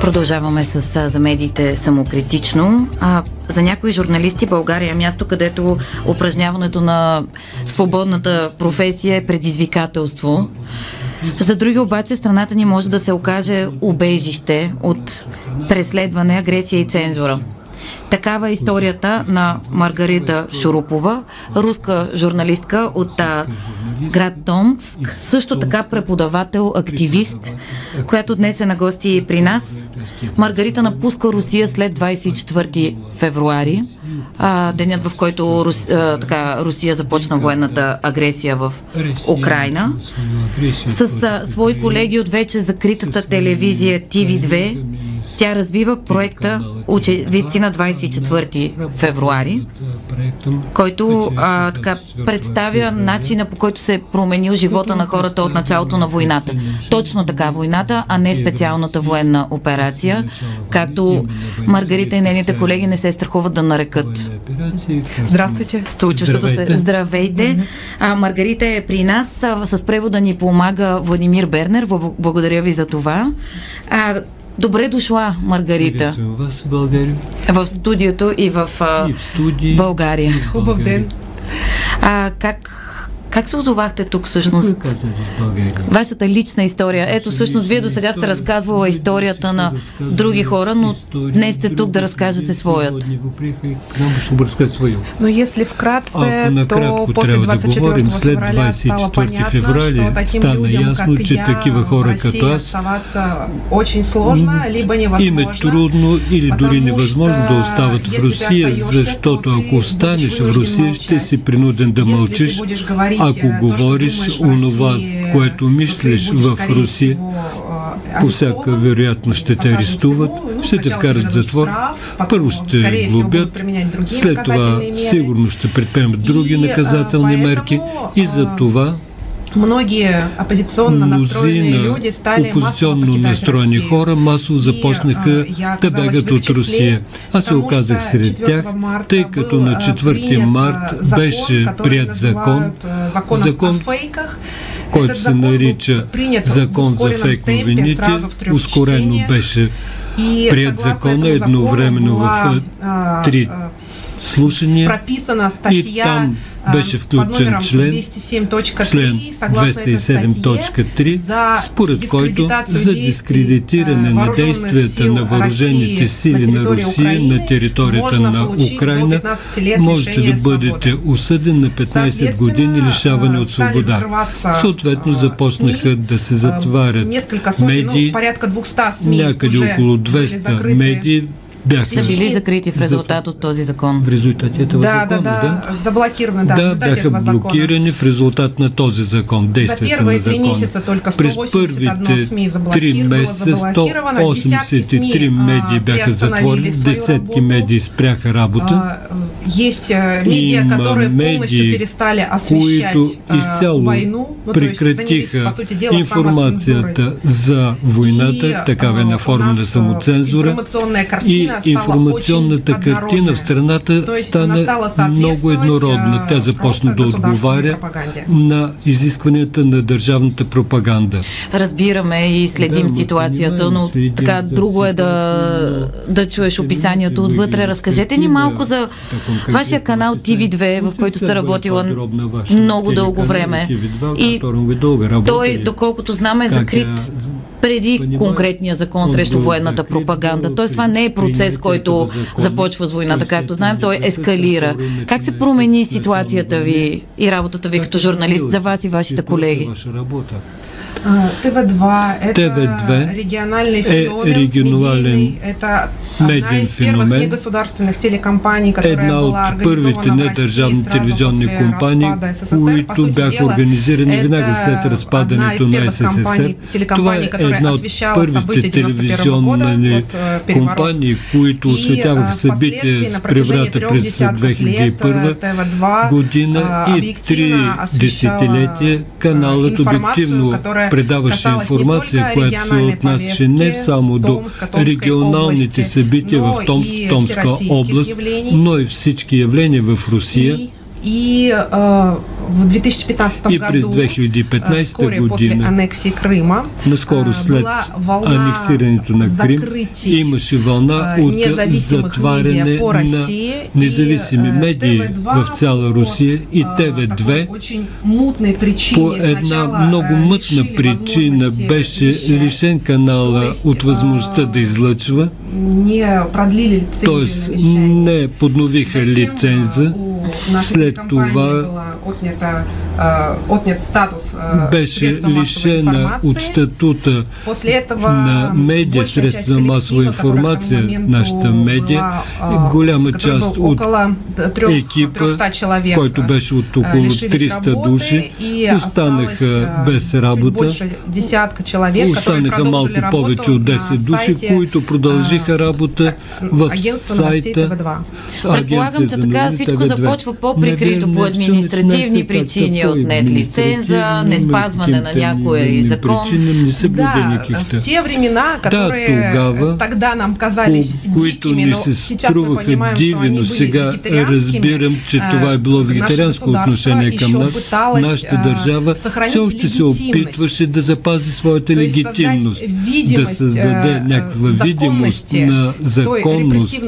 Продължаваме с за медиите самокритично. А, за някои журналисти България е място, където упражняването на свободната професия е предизвикателство. За други обаче страната ни може да се окаже убежище от преследване, агресия и цензура. Такава е историята на Маргарита Шурупова, руска журналистка от град Томск, също така преподавател, активист, която днес е на гости при нас. Маргарита напуска Русия след 24 февруари, денят в който Рус, така, Русия започна военната агресия в Украина. С свои колеги от вече закритата телевизия TV2 тя развива проекта Очевидци на 24 февруари, който а, така, представя начина по който се е променил живота на хората от началото на войната. Точно така войната, а не специалната военна операция, както Маргарита и нейните колеги не се страхуват да нарекат. Здравствуйте. Случващото се. Здравейте. А, Маргарита е при нас. С превода ни помага Владимир Бернер. Благодаря ви за това. А, Добре дошла, Маргарита. вас, България. В студиото и в, И в студии. България. Хубав ден. А, как, как се озовахте тук всъщност? Вашата лична история. Ето, всъщност, вие до сега сте разказвала историята на други хора, но днес сте тук да разкажете своят. Но если вкратце, то после трябва да 24 говорим, след февраля стало 24 понятно, февраля что таким людям, ясно, как че я, такива хора като аз очень сложно, либо невозможно. Им е трудно или дори невъзможно да остават в ты Русия, защото ако останеш в Русия, ще си принуден да мълчиш, ако говориш онова, России, което то ты мислиш в Русия, э, по всяка вероятност ще те арестуват, ще те вкарат в затвор, първо ще глобят, след това сигурно ще предприемат други наказателни мерки и за това Многие оппозиционно настроенные мнозина люди стали опозиционно настроени Россию. хора масово И, започнаха а, да их от Русия. Аз се оказах сред 4 тях, тъй като на а, 4 принят, март а, закон, беше прият закон, законом закон, който се нарича Закон за трех Ускорено беше И прият закона едновременно в три слушания. прописана статья там а, беше включен член, 207.3, член согласно этой статье, 207.3, за според който за дискредитиране на действията на въоръжените сили на Русия на територията на Украина 15 лет можете да бъдете осъден на 15 години лишаване от свобода. Съответно започнаха да се затварят медии, ну, порядка 200 СМИ някъде около были 200 закрыты. медии бяха Са били закрити в резултат от този закон. в резултат этого Да, закона, да, да, заблокированы, да, в Да, результате бяха блокирани в резултат на този закон, За действията на первые три закона. месяца только През 181 първите три месеца заблокировано, десятки 183 СМИ, медии бяха затворени, десетки медии спряха работа, А, Есть а, медиа, Има которые полностью перестали освещать изцяло войну, ну, то есть прекратиха сути дела, информацията за войната, И, такава е а, на у форма нас, на а, самоцензура. информационная И информационната картина в страната То есть стана много еднородна. Тя започна да отговаря на изискванията на държавната пропаганда. Разбираме и следим Да, ситуацията, но следим така друго е да, да чуеш описанието отвътре. Разкажете ни малко за конкретно вашия канал описание. TV2, в който сте работила много дълго време. TV2, И той, доколкото знам, е закрит преди конкретния закон он срещу военната пропаганда. Тоест това не е процес, който започва с войната. Както знаем, той ескалира. Как се промени ситуацията ви и работата ви като журналист за вас и вашите колеги? Ваша работа. А, ТВ-2 это ТВ2 региональный е феномен, регионален медийный. Это одна из первых феномен. негосударственных телекомпаний, которая Една была от първите недържавни телевизионни компании, распада СССР. По които бяха организирани веднага след разпадането на СССР. Това е една от първите события 91 года, телевизионни э, компании, които осветяваха събития с преврата през десятков лет 2001 ТВ2 година и три десетилетия каналът обективно предаваше информация, която се отнасяше не само до регионалните събития в Томск, Томска област, но и всички явления в Русия. И, э, в 2015 И году, през 2015 вскоре после година, аннексии Крыма, наскоро след анексирането на Крим, закрытий имаше вълна от затваряне на независими И, медии TV2 в цяла Русия и а, ТВ2 такой очень мутной причине по една много а, мътна причина беше лишен канала от възможността а, да излъчва, не продлили лицензию т.е. не подновиха лиценза. След това была отнята, а, отнят статус а, беше лишена от статута После этого на медиа, средства за масова информация, нашата медиа, была, а, голяма част от екипа, 300 человек, който беше от около лишились 300 работы, души, останаха без работа. человек, Останаха малко повече от на 10 души, сайте, които продължиха а, работа в сайта ТВ2. Предполагам, че така всичко започва по-прикрито по административни причини, отнет лиценза, не спазване на някой закон. Да, в те времена, которые тогава, тогда нам казались ко- които дикими, ни но се сейчас мы струваха диви, они но были сега разбирам, че а, това е било вегетарианско отношение към нас. Нашата държава все още се опитваше да запази своята легитимност, да създаде някаква видимост на той законност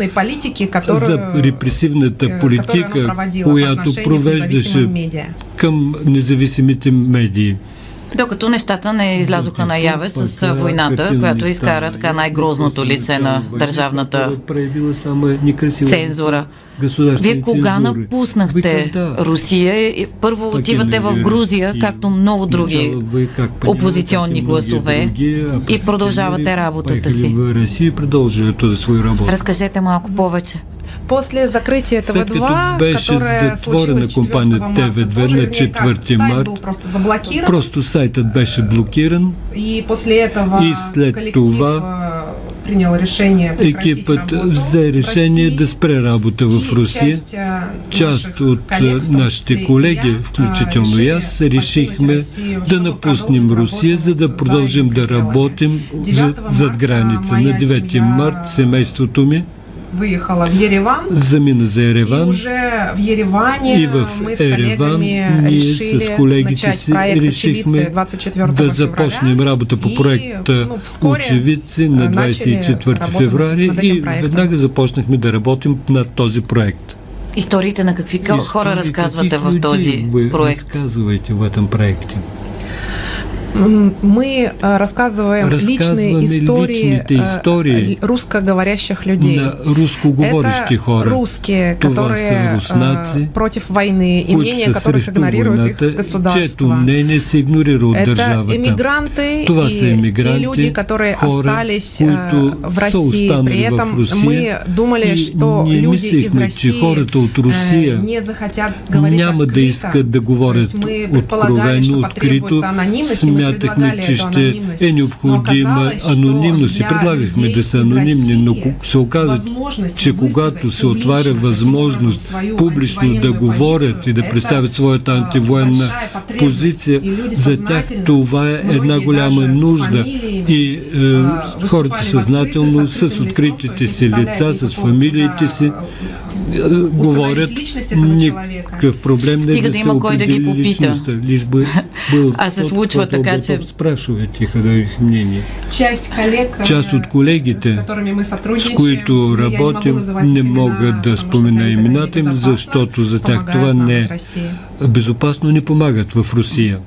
за репресивната политика, която провеждаше към независимите медии. Докато нещата не излязоха наяве с войната, която изкара така най-грозното лице на държавната некрасива цензура. Вие кога цензури. напуснахте. Русия? Първо отивате в Грузия, както много други опозиционни гласове други и продължавате работата си. работу. Разкажете малко повече. После закрытия След като ТВ2, беше затворена компания 4 марта, ТВ2 тоже, на вернее, как, 4 сайт март, просто. Просто сайтът беше блокиран. И после этого И след това принял решение Екипът взе решение да спре работа в Русия. Част от нашите колеги, включително и аз, решихме да напуснем Русия, за да продължим да работим за, 9 зад граница. На 9 семья март семейството ми Выехала в Ереван. замина за И Ереван. уже в Ереване И в мы с Ереван коллегами решили с колегите начать си проект решихме «Очевидцы» 24 да февраля. започнем работа по И, проекта ну, Очевидци на начали 24 работать февруари над этим и проектом. веднага започнахме да работим над този проект. Историите на какви хора разказвате каких в този проект? рассказываете в этом проекте? М, Мы э, рассказываем Рассказываем личные истории, личните э, истории э, русскоговорящих людей. на русскоговорящи Это хора. русские, Това которые са руснаци, э, против войны и които мнения са которых срещу игнорирует их войната, чието государство. мнение се игнорира от Это държавата. эмигранты Това и са емигранти, те люди, которые хора, остались э, които в са России. останали При в этом Русия. мы думали, И что ние люди из мислихме, России че хората от Русия э, не захотят говорить няма да открыто. искат да То говорят есть мы предполагали, откровено, что открито. потребуется анонимность, и мы Смятахме, че эту ще анонимность. е необходима Но оказалось, что анонимност и предлагахме да са анонимни, но се оказа, че когато се отваря възможност публично да говорят и да представят своята антивоенна позиция, за тях това е една голяма нужда. И е, хората съзнателно с откритите си лица, с фамилиите си, е, говорят никакъв проблем не Стига да да има кой да ги попита. лишь бы был А се тот, случва така, че- спрашивать их их мнение. Часть коллег, Част от с колегите, которыми мы с сотрудничаем, които я не могу работим, называть не имена, мога да спомена имената им, защото за тях това не е безопасно, ни помагат в Русия.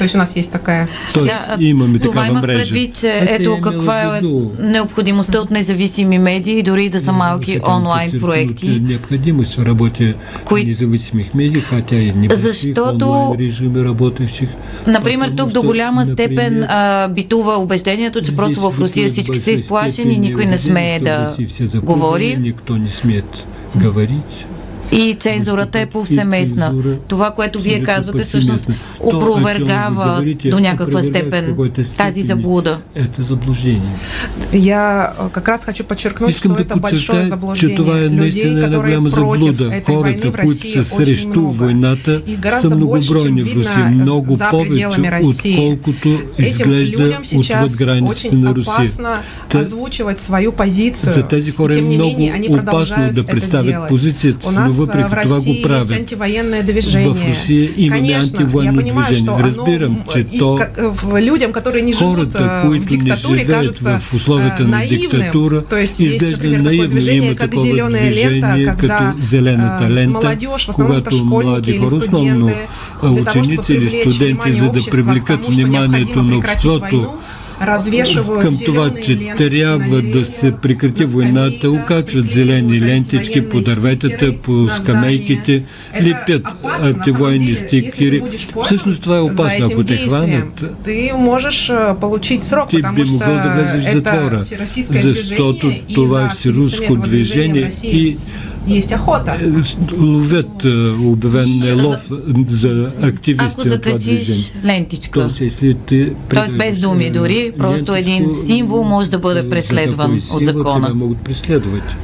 То есть у нас есть такая Тоест, Сега, имаме това такава имах мрежа. предвид, че А ето имела каква е необходимостта от независими медии, дори да са малки онлайн проекти. Необходимость в работе Кои- независимых медий, хотя и небольших Защото- онлайн режиме работающих. Например, тук до голяма степен например, а, битува убеждението, че просто в Русия всички са изплашени, степени никой не смее да говори Никто не смеет говорить. И цензурата е повсеместна. цензура Това, което вие абсолютно казвате, всъщност вы опровергава говорите, до някаква степен какой-то тази заблуда. Это заблуждение. Я как раз хочу подчеркнуть, Искам что да это большое подчертая, че заблуждение това е наистина една голяма заблуда. Хората, които са срещу войната, са многобройни в Русия. Много повече, отколкото изглежда отвъд границите на Русия. опасно Та- озвучивать свою позицию. За тези хора е много опасно да представят позицията си, но въпреки в това России го правят. есть антивоенное движение. В Русия имаме Конечно, антивоенно я понимаю, движение. что Разбирам, оно, че и то как- в- людям, которые не живут Хората, э, в които не диктатуре, живеят кажется в условията э, на наивным. диктатура, То есть есть, изглежда например, такое наивно. движение, Има как такова зеленая лента, движение, когда като зелената э, лента, молодежь, в основном это когато школьники млади или хора, основно студенты, а, для того, чтобы ученици или привлечь студенти, внимание за да общества к привлекат тому, что вниманието необходимо на прекратить обществото войну, развешивают към това, че ленточки трябва да се прекрати на войната, окачват зелени лентички по дърветата, по скамейките, лепят на антивоенни стикери. Всъщност това е опасно, ако те хванат. Ты можешь э, получить срок, Ти би могъл да влезеш в затвора, защото това е всеруско движение и есть охота. Е, ловят обявен е лов за активисти Ако закачиш лентичка, Тоест, если ти Тоест без думи дори, просто един символ може да бъде преследван от закона. Могат преследвать.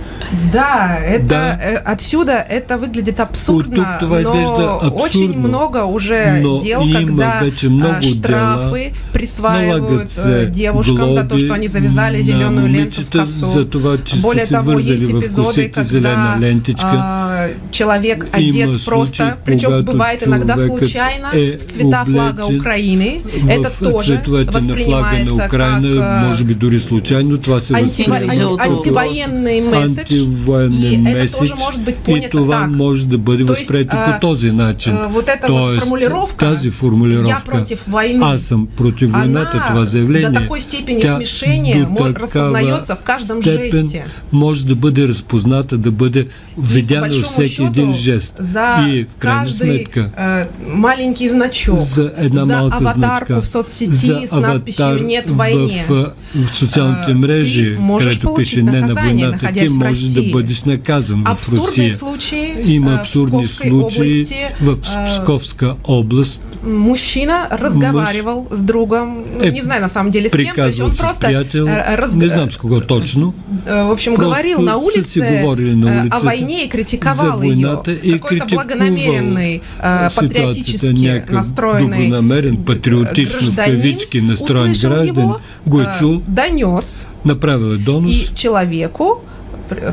Да, это Да. э, отсюда это выглядит абсурдно, Вот тут това изглежда но абсурдно. очень много уже Но дел, има когда вече много а, штрафы дела, присваивают налагат э, се девушкам за то, что они завязали на зеленую ленту в момичета косу. за това, че Более са се того, есть вързали в эпизоды, косите зелена когда лентичка. а, человек Има одет случаи, просто, причем когато бывает иногда човекът случайно е в цвета флага облечен Украины. в Это тоже цветовете на флага на воспринимается Украина, как а, може би дори случайно, това се антива- възприема анти- анти- жълто. антивоенный месседж. И это меседж тоже может быть и това так. може да бъде възприето по този начин. вот эта Тоест, формулировка, тази формулировка, «Я против войны», аз съм против войната, това заявление, до такой степени тя такава разпознается в каждом жесте. може да бъде разпозната, да бъде И видяна във всеки един жест. за и в крайна каждый сметка, э, маленький значок, за една за малка аватарку значка, в соцсети за с надписью «Нет войне», в, в социалните мрежи, можеш където пише не на войната, ти находясь в можеш да России. бъдеш наказан в Абсурдные Русия. случаи Има э, в абсурдни Псковской случаи области. в э, Псковска область. Мужчина разговаривал с другом, ну, Е, не знаю на самом деле с кем, то есть Приказвал он с просто приятел, э, разг- не знам с кого точно, э, в общем, Просто говорил на са си улице, говорили на э, о улицата войне и критиковал за войната ее. и Какой-то критикувал благонамеренный, э, ситуацията, патриотически някакъв настроенный добронамерен, г- патриотично в гражданин кавички настроен услышал граждан, его, го е э, чул, донес, направил е донос и человеку при-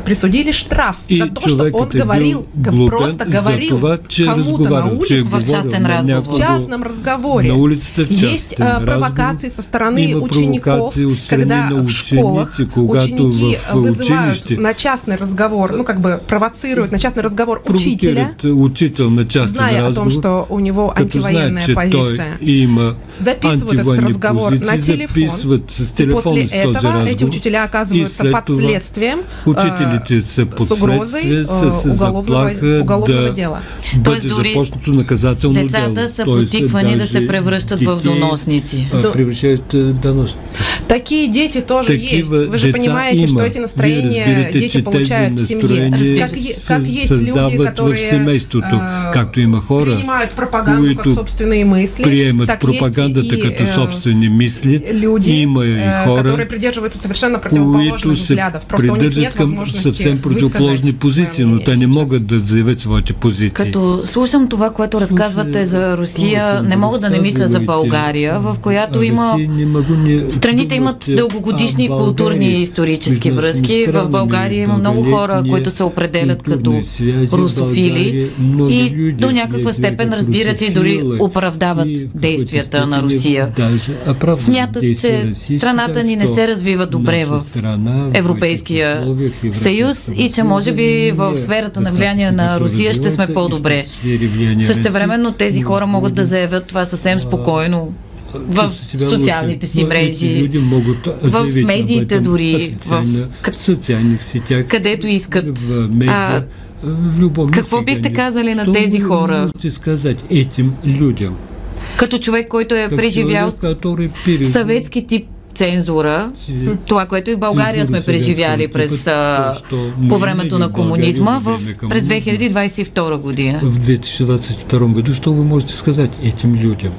присудили штраф и за то, что он човекът е говорил, бил г- глупен просто за говорил това, че кому-то на разговарял, че е улице, В частен говорил на разговор. в някого частном разговоре. на улицата в частен Есть а, разговор. провокации со стороны Има учеников, провокации от страни когда на в школах ученици, когато ученики в вызывают училище на частный разговор, ну как бы провоцируют на частный разговор учителя, провокират учител на частен зная о разговор, том, что у него като знаят, антивоенная че той позиция. има Записывают этот антивоенни разговор на позиции, телефон. записват с И телефона после с този этого разговор. эти учителя и оказываются след под това следствием Учителите э, са под с угрозой следствие, с уголовного, заплаха уголовного да дела. бъде Тоест започнато наказателно Децата дело. са Тоест, потиквани да се превръщат в доносници. а, а, доносници. Такие дети тоже Такива есть. Вы же понимаете, има. что эти настроения разбирате, дети че получают в семье. Как, е- как есть люди, которые семейството. э, Както има хора, принимают пропаганду как собственные мысли, приемат так пропагандата и, като собствени мисли. люди, Има и хора, которые придерживаются совершенно противоположных взглядов. Просто у них нет към возможности съвсем противоположни позиции, но те не сейчас. могат да заявят своите позиции. Като слушам това, което разказвате за Русия, не мога да не мисля за България, в която има Страните имат дългогодишни културни и исторически връзки. В България има много хора, които се определят като русофили и до някаква степен разбират и дори оправдават действията на Русия. Смятат, че страната ни не се развива добре в Европейския съюз и че може би в сферата на влияние на Русия ще сме по-добре. Същевременно тези хора могат да заявят това съвсем спокойно в социалните си мрежи, в медиите дори, в социалних сетях, където искат. А, какво бихте казали на тези хора? Като човек, който е преживял съветски тип цензура, си- това, което и в България сме преживяли през, а, по времето на комунизма в, през комунизма. 2022 година. в 2022 году, что вы можете сказать этим людям?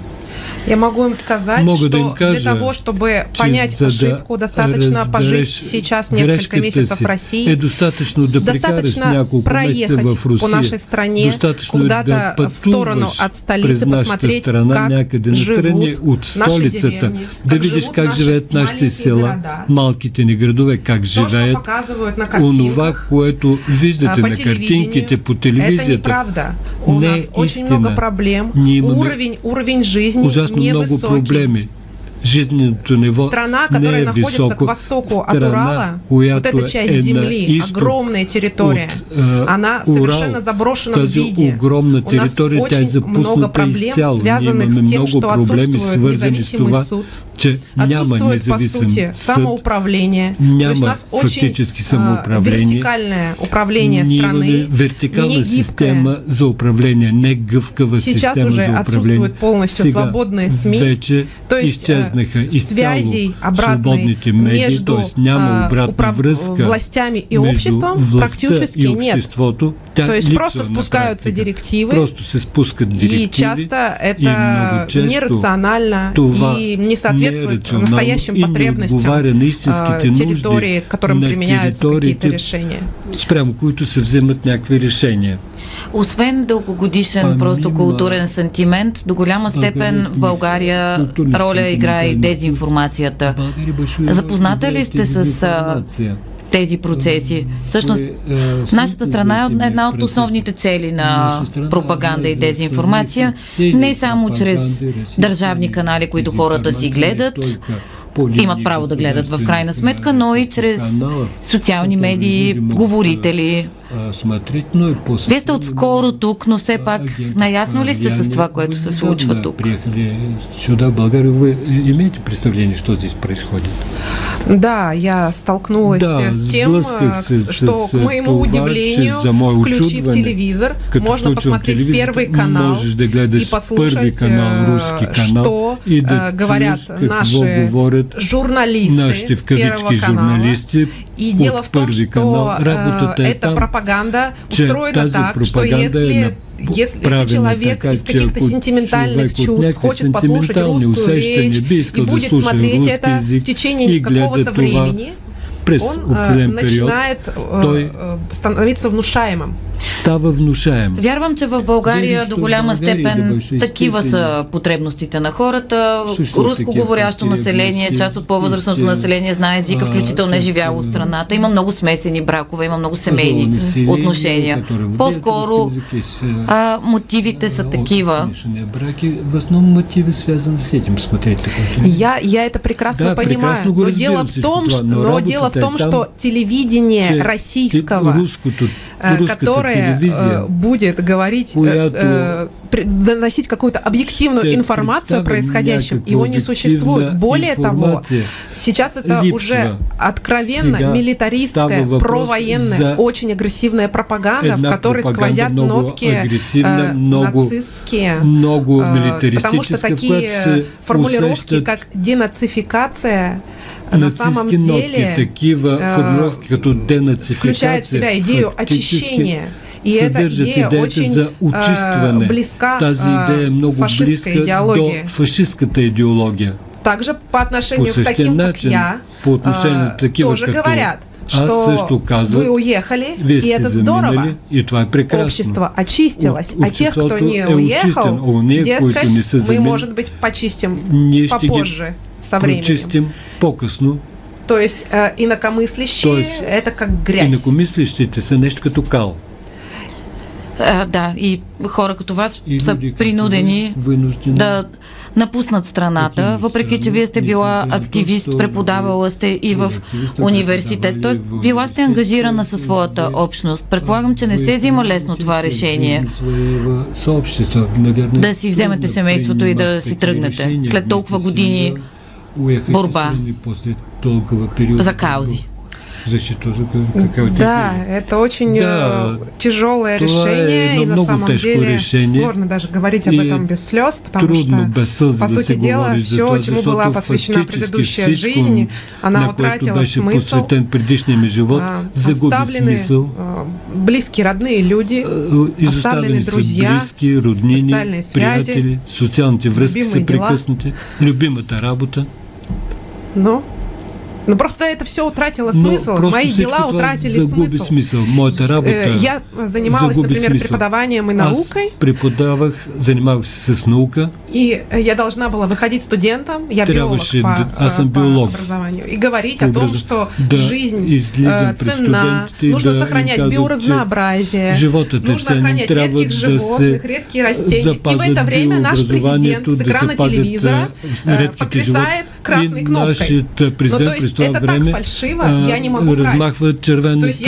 Я могу им сказать, Мога что да им кажа, для того, чтобы понять ошибку, достаточно пожить сейчас несколько месяцев в России, Е да достаточно проехать по нашей стране, куда-то да в сторону от столицы, посмотреть, страна, как настрани от наши столицата, деревни, да как видиш живут как наши живеят нашите села, города. малките ни градове, как живеят. Онова, което а, виждате по на картинките по это телевизията, неправда. У не нас е очень истина. много проблем. Ние имаме Уровень, уровень жизни ужасно много невысокий. проблеми. Жизненото ниво Страна, не которая е находится високо. к востоку от Страна, Урала, вот която эта часть е на земли, изток огромная территория, от, е, она Урал, совершенно заброшена в тази виде. огромна У нас територия, тя е очень много запусната проблем, изцяло. Ние связанных имаме с тем, много что проблеми, отсутствует свързани с независимый това, суд. че няма Отсутствует, по независим сути, съд, самоуправление. То есть няма у нас очень фактически а, самоуправление. вертикальное управление Ние имаме страны, вертикална не гибкое. система за управление, не гъвкава Сейчас система уже за управление. отсутствуют полностью Сега свободные СМИ, вече то есть, изчезнаха э, изцяло связей обратной свободните медии, между т.е. няма а, обратна управ- връзка властями и между обществом властта практически и нет. обществото. Тя То есть липсва просто на спускаются практика. директивы, Просто се спускат директиви. И часто и это много често нерационально това и не соответствует нерационално настоящим и не потребностям отговаря на а, истинските нужди территории, к которым на применяются какие-то териториите, решения. спрямо които се вземат някакви решения. Освен дългогодишен Помимо просто културен сантимент, до голяма степен в България роля играе и дезинформацията. Запозната ли сте с тези процеси? Всъщност, Е, е, нашата страна е една от процеси. основните цели на пропаганда и е дезинформация, не само чрез държавни канали, които хората си гледат, имат право да гледат в крайна сметка, но и чрез социални медии, говорители. Смотреть, но и после Вие сте отскоро тук, но все пак наясно ли сте с това, което се случва тук? приехали сюда, в Болгарию. Вы имеете представление, что здесь происходит? Да, я столкнулась Да, с тем, э, с- с- что, с к моему това, удивлению, че за мое включив телевизор, можно посмотреть телевизор, Первый канал да и послушать, канал, э, руски канал что и да э, говорят чуеш какво наши говорят журналисты нашите в Первого канала. И от дело в том, что канал. э, эта там, пропаганда че устроена тази так, что пропаганда е если, на- если, если правена человек така, из че каких-то ако сентиментальных човек от чувств някакви хочет послушать сентиментални русскую усещания речь би искал и да будет слуша смотреть руски это език в течение и гледа какого-то това времени, през он э, определен период, начинает э, той э, становиться внушаемым. Става внушаем. Вярвам, че в България Видиш, до голяма България да степен беше такива са потребностите на хората. Също Руско такива говорящо население, част от по-възрастното истина. население знае езика, А, включително е с, живяло в страната. Има много смесени бракове, има много семейни население, отношения. По-скоро а, мотивите са такива. браки. В основном мотивы связаны с этим смотреть такое. Я, я это прекрасно Да, понимаю. прекрасно но дело в том, что, но но дело в е том, там, что телевидение российского, которое телевизия, э, будет говорить, э, Която э, доносить какую-то объективную информацию о происходящем, его не существует. Более того, сейчас это уже откровенно милитаристская, провоенная, очень агрессивная пропаганда, в которой сквозят нотки э, нацистские. Э, Потому что такие формулировки, как денацификация, на самом нотки, деле такива э, формулировки като денацификация, включает в себя идею очищения. И эта съдържат идея идеята очень за э, близка Тази э, идея е много фашистской близка идеологии. до фашистската идеология. Также по отношению По к таким, същия как начин, я, по отношение э, на такива, тоже като говорят, аз что също казвам, вы уехали, Вие и это здорово. и това е прекрасно. Общество очистилось, От- а тех, кто не е уехал, очистен, а дескать, които не са мы, может быть, почистим ние попозже, со временем. прочистим по-късно. То есть э, инакомыслящие это как грязь. Инакомислищите са нещо като кал. А, да, и хора като вас И са люди принудени вынуждени да напуснат страната, въпреки че вие сте била активист, преподавала сте и в университет, т.е. била сте ангажирана със своята общност. Предполагам, че не се взима лесно това решение. Да си вземете семейството и да си тръгнете след толкова години борба за каузи. Защиту, какая Да, это очень Да. э, тяжелое Това е решение, едно и на много самом тежко деле решение. сложно даже говорить об И этом без слез, потому трудно что, без сълз по да сути се дела, говори за все, това, чему защото была посвящена фактически предыдущая всичко, жизнь, она на което утратила беше смысл. посветен предишния ми живот, а, загуби оставлены, смисъл. а, близкие, родные люди, Э, Изоставени са друзья, близки, роднини, социални связи, приятели, социалните връзки са любимые дела. прекъснати, любимата работа. но... Ну, просто это все утратило Но смысл. просто Мои всичко дела това утратили загуби смысл. смисъл. Моята работа Э, Я занималась, загуби например, смисъл. преподаванием и Аз наукой, преподавах, занимавах се с наука. и э, я должна была выходить студентам, я биолог Трябваше по, да- аз съм э, по биолог. образованию, и говорить По о том, образу- что да жизнь излизам э, пред ценна, студентите и нужно да им сохранять казвам, че биоразнообразие, животът е нужно ценен, охранять трябва редких да се животных, редкие растения. И в запазват это время наш президент биообразованието, с да экрана се пазят, телевизора а, э, редките потрясает животни. Красной И кнопкой. нашият президент то през това это време фальшиво, а, я не могу размахва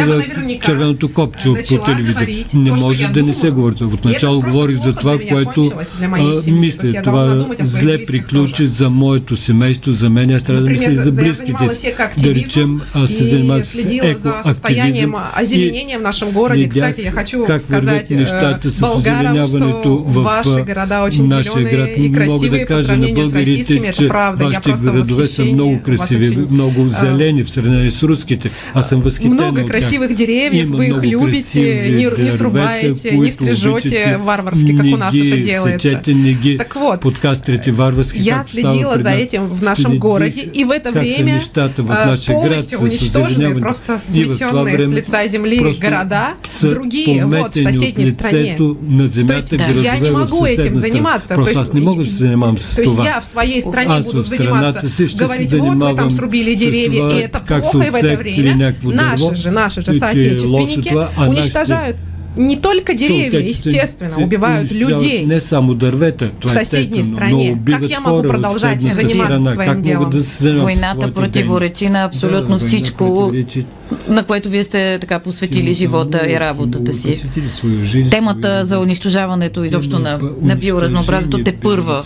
наверняка червеното копче по телевизия. Не то, може да не се говори. Отначало это говорих за това, което а, мисля. Това зле приключи за моето семейство, за мен. Аз трябва да мисля и за близките си. Да речем, аз се занимавах с екоактивизъм. озеленения в нашем городе. Кстати, я хочу как сказать вървят э, болгарам, что в ваши города очень нашия зеленые град. и красивые да по кажа на сравнению с. Это че правда. Я вашите просто в градове са восхищении. много У вас красиви, очень, много а, зелени в сравнение с руските. Аз съм възхитен много от тях. красивых деревьев, Има вы их много любите, красиви не, не дървета, срубаете, не които стрижете обичате. варварски, как Не у нас ги это делается. Сечете, не ги Так вот, подкастрите варварски, Я както става следила при за нас. этим в нашем Следих городе, и в это как са время нещата в а, нашия град полностью с уничтоженные, озеленяването. просто И в това сметенные с време лица земли просто города, са другие вот в пометени соседней от стране. лицето на земята То есть, да, градове я не в могу этим съседна страна. заниматься. Просто то аз есть, не мога да се занимавам с то есть това. я в своей стране Аз буду в страната заниматься, си ще се говорить, вот вы занимавам там срубили с деревья, това, и это как са плохо, и в это отсекли время някакво наши дърво, же, наши и же че е соотечественники лошо това, а нашите уничтожают не только деревья, естественно, убивают людей. Не само дървета, това в е соседней естествено, стране. но убиват Как я могу съседната заниматься своим Как делом? да Войната противоречи на абсолютно Да, всичко, на което вие сте така посветили живота и работата си. Жизнь, Темата за унищожаването изобщо на, на биоразнообразието те първа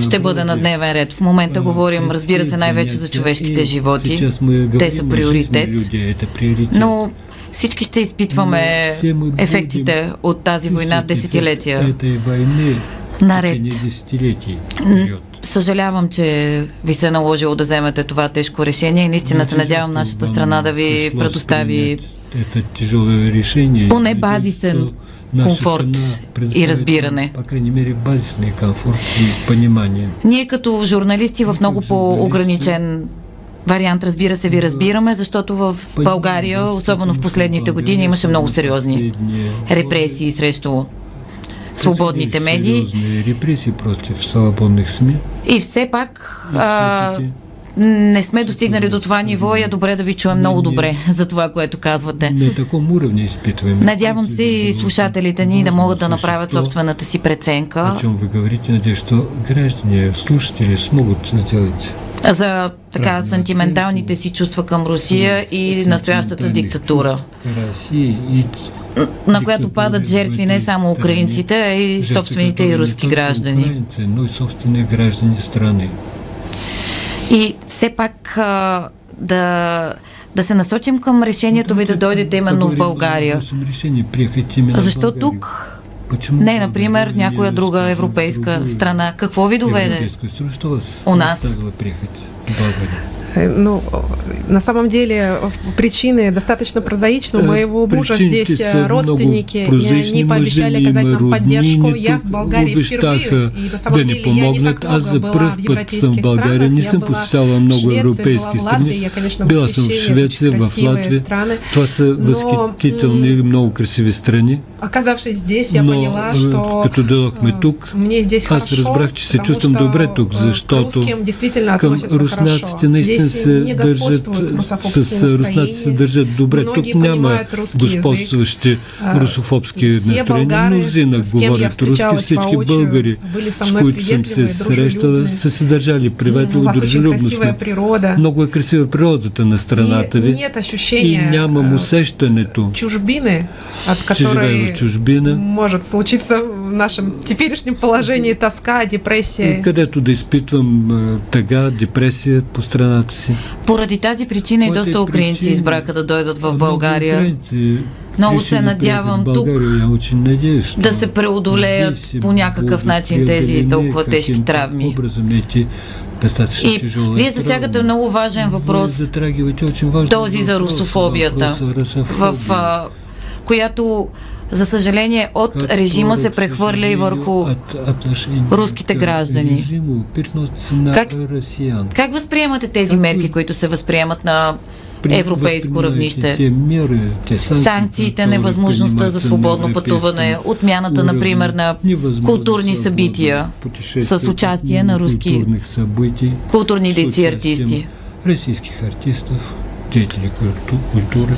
ще бъде на дневен ред. В момента говорим, разбира се, най-вече за човешките животи. Те са приоритет. Но всички ще изпитваме ефектите от тази война десетилетия наред. Съжалявам, че ви се е наложило да вземете това тежко решение и наистина се надявам нашата страна да ви предостави поне базисен комфорт и разбиране. По крайней мере, базисный комфорт и понимание. Ние като журналисти в много по-ограничен вариант, разбира се, ви разбираме, защото в България, особено в последните години, имаше много сериозни репресии срещу свободните медии. Репрессии против свободных СМИ. И все пак а, не сме достигнали до това ниво и е добре да ви чуем много добре за това, което казвате. На таком уровне испытываем. Надявам се и слушателите ни да могат да направят собствената си преценка О чем вы говорите, надеюсь, что граждане, слушатели смогут сделать за така сантименталните си чувства към Русия и настоящата диктатура, на която падат жертви не само украинците, а и собствените и руски граждани. И все пак да, да се насочим към решението ви да дойдете именно в България. Защо тук не, например, някоя друга европейска страна? Какво ви доведе? У нас? Заставило приехать в Болгарию? Э, Ну, на самом деле в- причины достаточно прозаичны. У Э, моего мужа причините здесь са э, много родственники, и прозаични. они пообещали Мъжа ми оказать има нам роднини поддержку. Я тук, в Болгарии обещаха впервые, и на самом да ни деле я не помогнат. так Аз за много пръв была в път съм в европейских България, странах. не Я съм была посещавала много в Швеции, европейски была в страни. Латвии. Я, конечно, Била съм в восхищение, Швеция, очень в красивые Латвия. страны. Това са Но, възхитителни, много красиви страни. Оказавшись здесь, я Но, поняла, э, что като дойдохме э, тук, мне здесь аз хорошо, разбрах, че се потому чувствам что, добре тук, э, защото к русским действительно към относятся руснаците хорошо. наистина Здесь се държат с руснаците се държат добре. Тук няма господстващи русофобски настроения. Мнозина говорят руски, всички българи, с които съм се срещала, дружелюбные. са се държали приветливо, очень дружелюбно. Много е красива природата на страната ви и нямам усещането, от че живея в чужбина, может случиться в нашем теперешнем положении тоска, депрессия. където да изпитвам тъга, депресия по страната си. Поради тази причина и Поради доста украинци причина. избраха да дойдат в Много България. украинци Много се надявам тук България. Я очень надеюсь, что да се преодолеят здесь по някакъв начин тези толкова тежки травми. Образом эти достатъчно И тяжелые вие засягате травми. много важен въпрос, очень важен този за въпрос, русофобията. въпрос за в русофобия. а, която за съжаление от режима се прехвърля и върху руските граждани. Как, как възприемате тези мерки, които се възприемат на европейско равнище. Санкциите, невъзможността за свободно пътуване, отмяната, например, на културни събития с участие на руски културни дейци и артисти. Российских артистов, деятелей культуры.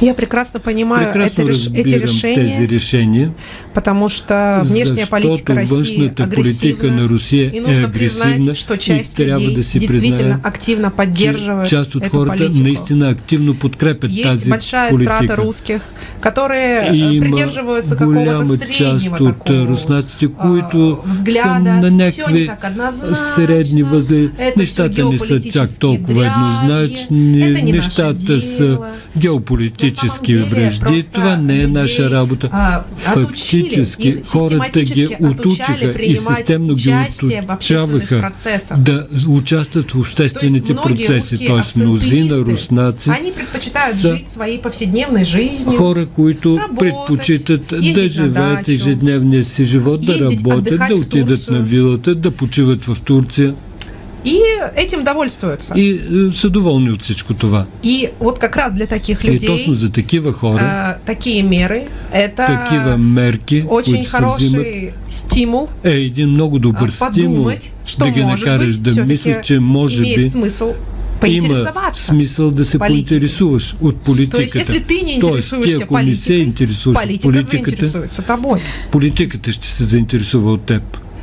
Я прекрасно понимаю это, эти решения, тези решения, потому что внешняя политика России агрессивна, на Русия и нужно признать, что часть людей да действительно активно поддерживает част от эту хората политику. наистина активно подкрепят Есть тази большая политика. страта русских, которые э, има придерживаются какого-то среднего част от такого руснаците, които са взгляда. на някакви средни. Это Нещата не са чак толкова еднозначни, нещата са геополитически връжди. просто Това не е наша работа. Фактически хората ги отучиха и системно ги отучаваха да участват в обществените процеси. Тоест мнозина руснаци са хора, които предпочитат да живеят ежедневния си живот, да работят, да отидат на вилата, да почиват в Турция И этим довольствуются. и е, са доволни от всичко това. И вот как раз для таких И людей точно за такива хора, а, такие меры это такива мерки, очень се взимат, хороший стимул е един много добър стимул подумать, что да ги накараш быть да мислят, че може би смысл има смисъл да се политикой. поинтересуваш от политиката. есть, если ты не Тоест, ти интересуешься ако не се политикой, интересуваш политиката, заинтересуется тобой. политиката ще се заинтересува от теб.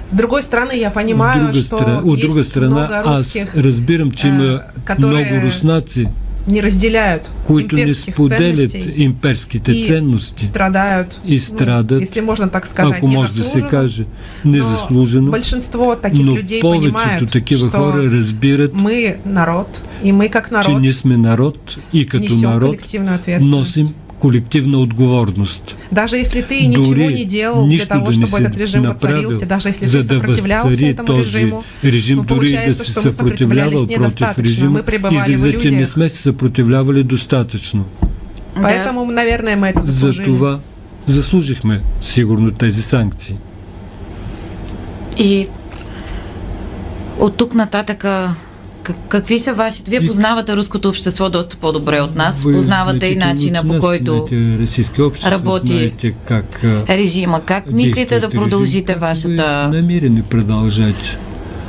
С другой стороны, я От понимаю, друга, что страна, от есть страна, много аз русских разбирам, че има которые много руснаци, не разделяют които не споделят имперските и ценности страдают, и страдат, ну, если можно так сказать, ако може да се каже, Но незаслужено. большинство таких Но людей повечето понимают, такива что хора разбират, мы народ, и мы как че народ ние сме народ и като народ носим колективна отговорност. Даже если ты ничего Дори не делал для того, да не чтобы этот режим направил, воцарился, даже если за ты да сопротивлялся възцари этому този режиму, режим, но дори да се съпротивлявал против режима, Мы пребывали в излиза, че не сме се съпротивлявали достатъчно. Поэтому, наверное, мы это За заслужили. това заслужихме сигурно тези санкции. И от тук нататъка как- какви са вашите? Вие познавате руското общество доста по-добре от нас. Вие познавате и начина по който общества, работи знаете как режима. Как мислите да режим, продължите как вашата, ви намерени продължать.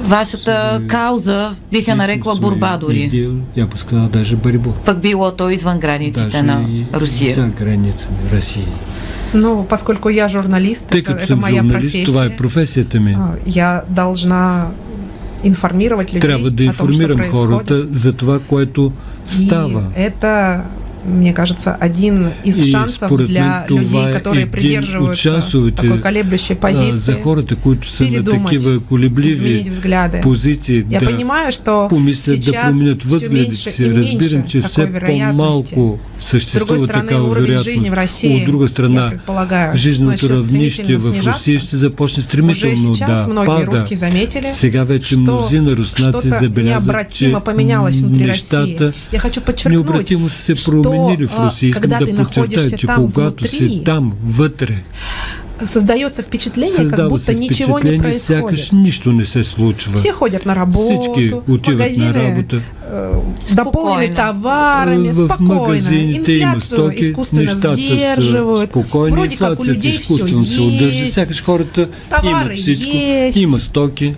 вашата кауза, бих я нарекла борба дори. идеи, я бы сказал, даже борьбу. Пък било то извън границите Даже на Русия. за границами России. Ну, поскольку я журналист, Тъй это, это моя журналист, това е профессия, професията ми. а, я должна информировать людей Трябва да о том, что информирам происходит. хората за това, което става. И это, мне кажется, один из И шансов според для мен това людей, е которые един от придерживаются шансовете, такой колеблющей а, позиции, за хората, които са на передумать, такива колебливи изменить взгляды. позиции, Я да понимаю, что помислят да сейчас променят все възгледите меньше си. и Разбирам, меньше че такой все вероятности. по-малко С съществува другой стороны, такава уровень вероятност. жизни в России, От друга я страна, предполагаю, жизненото начнет равнище стремительно в снижаться. Русия ще започне Уже стремително сейчас да многие пада. русские заметили, Сега вече что мнозина руснаци что-то забелязват, че необратимо поменялось внутри нещата России. Я хочу подчеркнуть, необратимо са се что, променили в а, Русия. Искам когда да ты подчертая, находишься че там когато внутри, си там, вътре, создается впечатление, как създава будто се ничего не впечатление, сякаш происходит. нищо не се случва. Все ходят на работу, Всички отиват магазины на работа. э, дополнены Спокойно. товарами, в спокойно. магазините има Инфляцию стоки, искусственно сдерживают. спокойни, Вроде как у людей се все удържа, есть. сякаш хората Товари имат всичко, есть. има стоки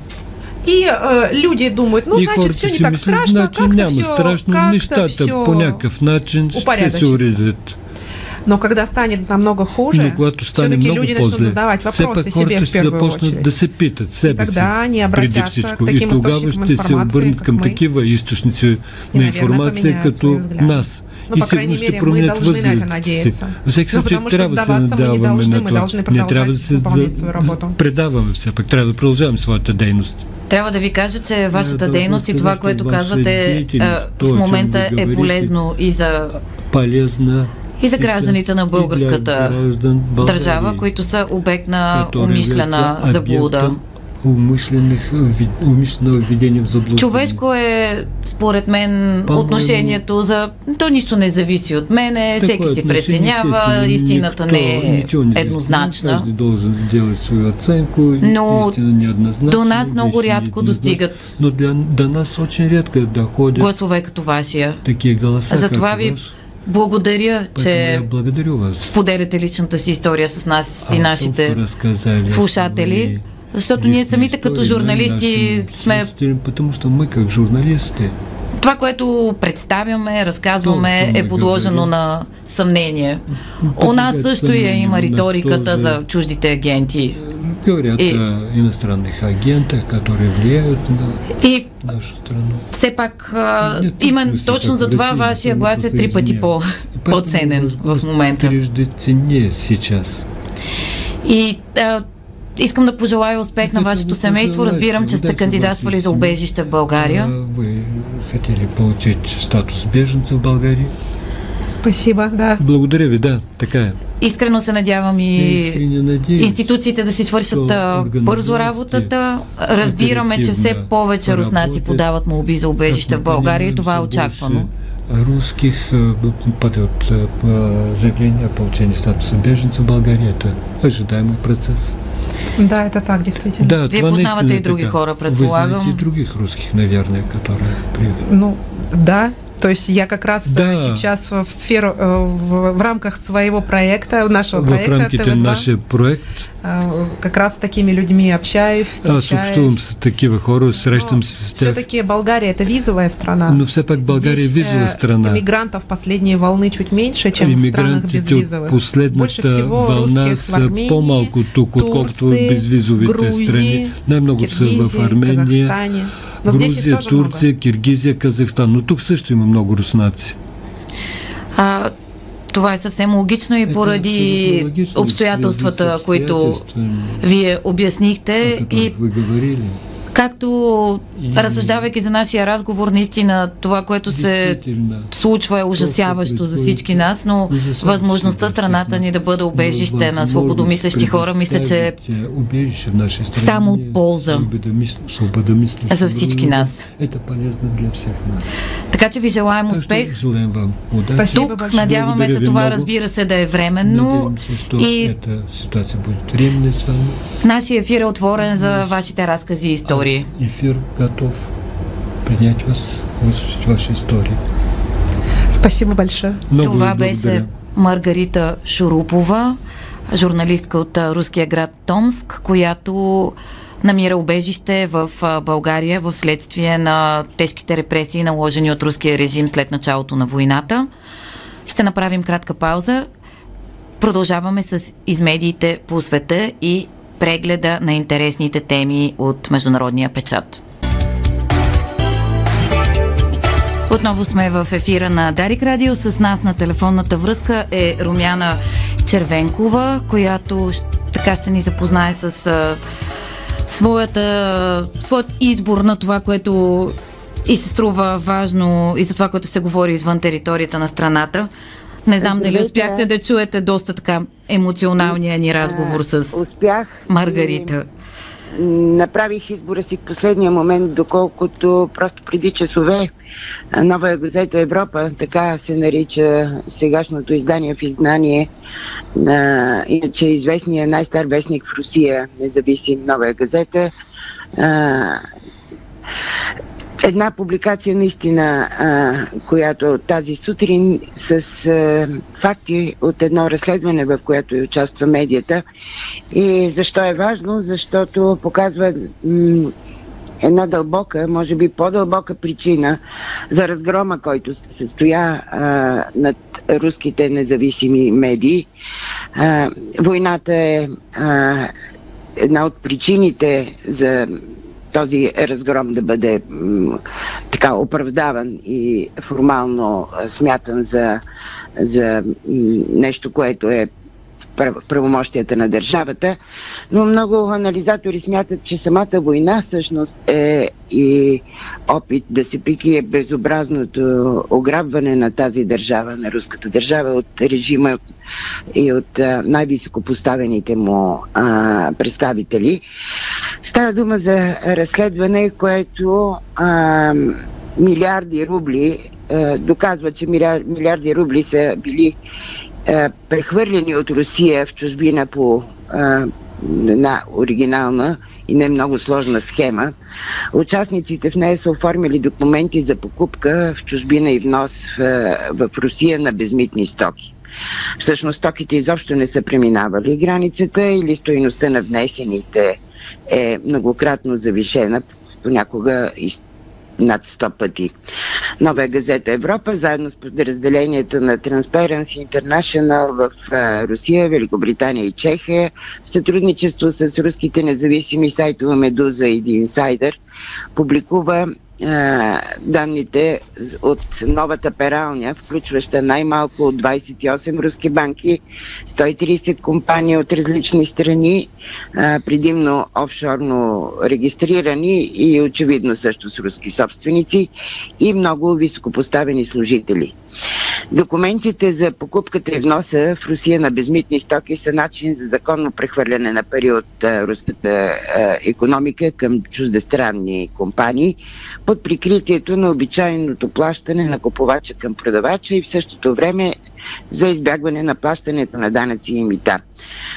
И э, люди думают, ну, и значит, все не так мислят, страшно, значи как-то няма все, страшно, как-то нещата все. по някакъв начин ще се уредят. Но когда станет намного хуже, Но когато стане все-таки много люди начнут по-зле, задавать вопросы себе в первую очередь. да се питат себе си Тогда они обратятся всичко. к таким И тогава ще се обърнат как към мы. такива източници И, на информация като свои взгляды. нас. Но, и по крайней сигурно ще променят възгледите си. Във всеки Ну, случай что трябва да се надяваме на това. Не трябва да се предаваме все пак. Трябва да продължаваме своята дейност. Трябва да ви кажа, че вашата да дейност и това, което казвате е, о в момента е полезно и за Полезна И за гражданите на българската държава, които са обект на умишлена заблуда. Умишлених, умишлено введение в заблуждение. Човешко е, според мен, По-моему- отношението за... То нищо не зависи от мене, Такое всеки си преценява, истината никто не е не еднозначна. Каждый должен делать свою оценку, Но истина неоднозначна. до нас много рядко достигат Но для, до нас очень редко доходят гласове като вашия. такие голоса, Затова ви ваш. благодаря, че я благодарю вас. споделяте личната си история с нас А, и нашите слушатели, защото ние самите като да, журналисти сме Потому что мы, как журналисты, това, което представяме, разказваме, е подложено говори. на съмнение. У нас също я съмнение, има риториката за чуждите агенти. говорят И- о иностранных агентах, которые влияют на И нашу страну. все пак, Нет, именно точно за това вашия глас е три пъти по, по-ценен в момента. Трижды ценнее сейчас. И а, искам да пожелая успех на вашето семейство. Разбирам, че сте кандидатствали за убежище в България. Вы хотели получить статус беженца в Българии? Спасибо, да. Благодаря ви, да, така е. Искрено се надявам и надеюсь, институциите да си свършат бързо работата. Разбираме, че все повече руснаци подават молби за убежище в България и това е очаквано. Русских э, подает э, по- заявление о получении статуса беженца в Българии. Это ожидаемый процесс. Да, это так, действительно. Да, Вие познавате и други така. хора, Вы предполагам. знаете и других русских, наверное, которые приехали. Ну, да. То есть я как раз э, Да. сейчас в сферу, э, в, в рамках своего проекта, нашего В проекта ТВ2, нашия проект э, как раз с такими людьми общаюсь, аз общувам с такива хора, срещам се с тях. Все-таки Болгария это визовая страна. Но все пак България е Здесь, визова э, страна. Иммигрантов последние волны чуть меньше, чем в странах безвизовых. Больше последната всего вълна в са по-малко тук, отколкото безвизовите Грузии, страни. Най-много са в Армения, Казахстане. Их Грузия, Турция, Киргизия, Казахстан. Но тук също има много руснаци. А, това е съвсем логично и поради логично, обстоятелствата, които вие обяснихте и вы говорили. Както И- разсъждавайки за нашия разговор, наистина това, което се случва е ужасяващо за всички нас, но възможността страната ни да бъде убежище на свободомислещи хора, мисля, че е само от полза за всички нас. Така че ви желаем успех. Тук надяваме се това, разбира се, да е временно. И нашия ефир е отворен за вашите разкази и истории. Эфир готов принять вас, выслушать ваши истории. Спасибо большое. Много Това беше благодаря. Маргарита Шурупова, журналистка от руския град Томск, която намира убежище в България в следствие на тежките репресии, наложени от руския режим след началото на войната. Ще направим кратка пауза. Продължаваме с измедиите по света и прегледа на интересните теми от международния печат. Отново сме в ефира на Дарик Радио. С нас на телефонната връзка е Румяна Червенкова, която така ще ни запознае с а, своята, своят избор на това, което и се струва важно и за това, което се говори извън територията на страната. Не знам дали успяхте да чуете доста така емоционалния ни разговор с Успях. Маргарита. Направих избора си в последния момент, доколкото просто преди часове Нова газета Европа, така се нарича сегашното издание в иззнание, на, иначе известният най-стар вестник в Русия, независим Нова газета, една публикация наистина, а, която тази сутрин с а, факти от едно разследване, в което и участва медията. И защо е важно? Защото показва м- една дълбока, може би по-дълбока причина за разгрома, който се състоя а, над руските независими медии. А, войната е а, една от причините за този разгром да бъде така оправдаван и формално смятан за, за нещо, което е правомощията на държавата, но много анализатори смятат, че самата война всъщност е и опит да се прикрие безобразното ограбване на тази държава, на руската държава от режима и от а, най-високо поставените му а, представители. Става дума за разследване, което а, милиарди рубли а, доказва, че милиарди рубли са били прехвърлени от Русия в чужбина по а, една оригинална и не много сложна схема. Участниците в нея са оформили документи за покупка в чужбина и внос в, в Русия на безмитни стоки. Всъщност стоките изобщо не са преминавали границата или стоиността на внесените е многократно завишена, понякога над 100 пъти. Нова газета Европа, заедно с подразделението на Transparency International в Русия, Великобритания и Чехия, в сътрудничество с руските независими сайтове Медуза и The Insider, публикува данните от новата пералня, включваща най-малко 28 руски банки, 130 компании от различни страни, предимно офшорно регистрирани и очевидно също с руски собственици и много високопоставени служители. Документите за покупката и вноса в Русия на безмитни стоки са начин за законно прехвърляне на пари от руската економика към чуждестранни компании, под прикритието на обичайното плащане на купувача към продавача и в същото време за избягване на плащането на данъци и мита.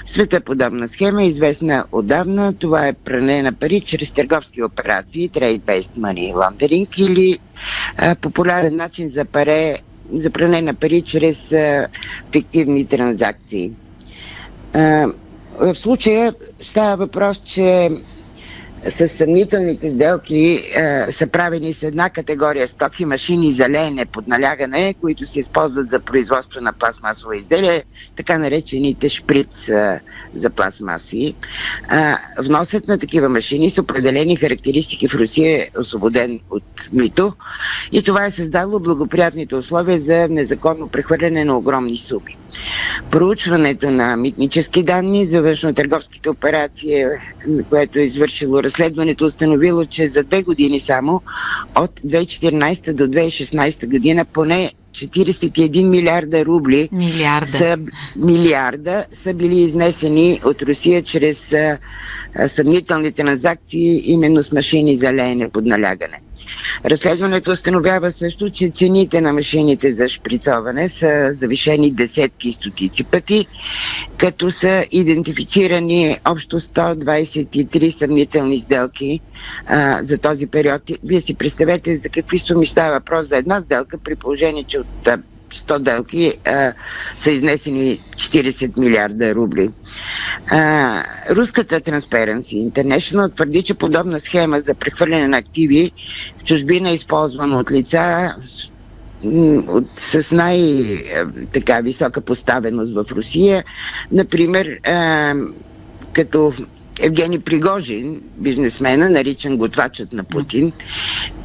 В света подобна схема е известна отдавна. Това е пране на пари чрез търговски операции, trade-based money laundering или а, популярен начин за, паре, за пране на пари чрез а, фиктивни транзакции. А, в случая става въпрос, че с съмнителните сделки е, са правени с една категория стоки, машини за леене под налягане, които се използват за производство на пластмасово изделие, така наречените шприц е, за пластмаси. Е, вносът на такива машини с определени характеристики в Русия е освободен от мито и това е създало благоприятните условия за незаконно прехвърляне на огромни суми. Проучването на митнически данни за външно-търговските операции, което е извършило разследването, установило, че за две години само от 2014 до 2016 година поне 41 милиарда рубли милиарда. Са, милиарда са били изнесени от Русия чрез а, съмнителни транзакции именно с машини за леене под налягане. Разследването установява също, че цените на машините за шприцоване са завишени десетки и стотици пъти, като са идентифицирани общо 123 съмнителни сделки а, за този период. Вие си представете за какви суми става въпрос за една сделка, при положение, че от 100 делки а, са изнесени 40 милиарда рубли. А, руската Transparency International твърди, че подобна схема за прехвърляне на активи в чужбина е използвана от лица от, с най-така висока поставеност в Русия. Например, а, като Евгений Пригожин, бизнесмена, наричан готвачът на Путин,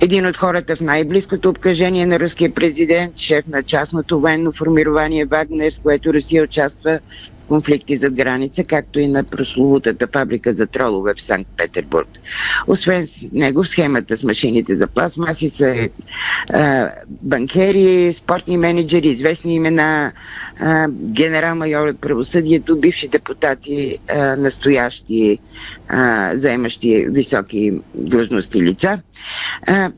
един от хората в най-близкото обкръжение на руския президент, шеф на частното военно формирование Вагнер, с което Русия участва конфликти зад граница, както и на прословутата фабрика за тролове в Санкт-Петербург. Освен него в схемата с машините за пластмаси са а, банкери, спортни менеджери, известни имена, генерал-майор от правосъдието, бивши депутати, а, настоящи, а, заемащи високи длъжности лица. А,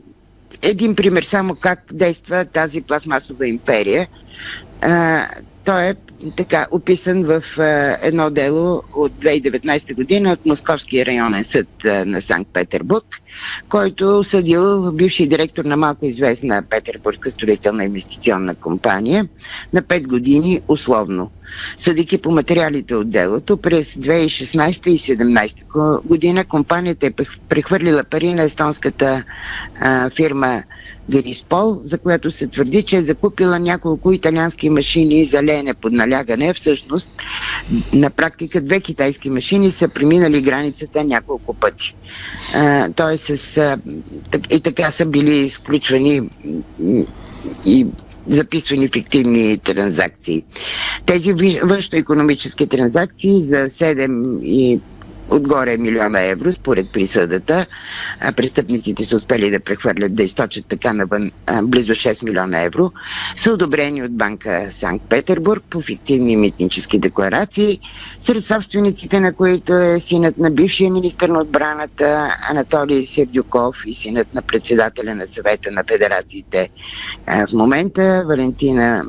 един пример само как действа тази пластмасова империя. А, той е така описан в а, едно дело от 2019 година от Московския районен съд а, на Санкт-Петербург, който осъдил бивши директор на малко известна Петербургска строителна инвестиционна компания на 5 години условно. Съдики по материалите от делото, през 2016 и 2017 година компанията е прехвърлила пари на естонската а, фирма Гериспол, за която се твърди, че е закупила няколко италиански машини за леене под налягане. Всъщност, на практика две китайски машини са преминали границата няколко пъти. Тоест, с, и така са били изключвани и записвани фиктивни транзакции. Тези външно-економически транзакции за 7 и отгоре милиона евро, според присъдата. Престъпниците са успели да прехвърлят, да източат така навън близо 6 милиона евро, са одобрени от банка Санкт-Петербург по фиктивни митнически декларации, сред собствениците на които е синът на бившия министр на отбраната Анатолий Сердюков и синът на председателя на съвета на федерациите в момента Валентина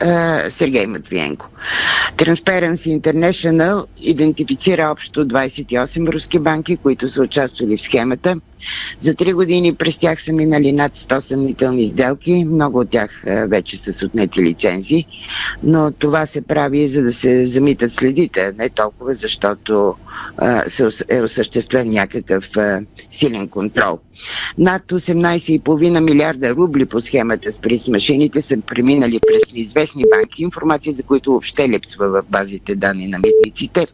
Митвиенко Сергей Матвиенко. Transparency International идентифицира общо 28 руски банки, които са участвали в схемата. За три години през тях са минали над 100 съмнителни сделки, много от тях вече са с отнети лицензии, но това се прави за да се замитат следите, не толкова защото се е осъществен някакъв силен контрол. Над 18,5 милиарда рубли по схемата с приз машините са преминали през неизвестни банки, информация за които въобще липсва в базите данни на митниците.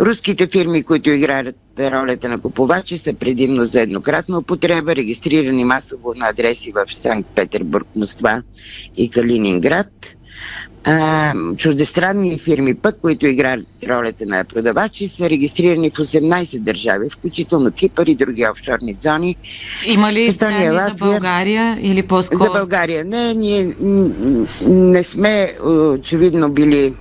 Руските фирми, които играят ролята на купувачи, са предимно за еднократна употреба, регистрирани масово на адреси в Санкт-Петербург, Москва и Калининград а, чуждестранни фирми пък, които играят ролята на продавачи, са регистрирани в 18 държави, включително Кипър и други офшорни зони. Има ли Естония, данни Латвия, за България или по-скоро? За България не. Ние не сме очевидно били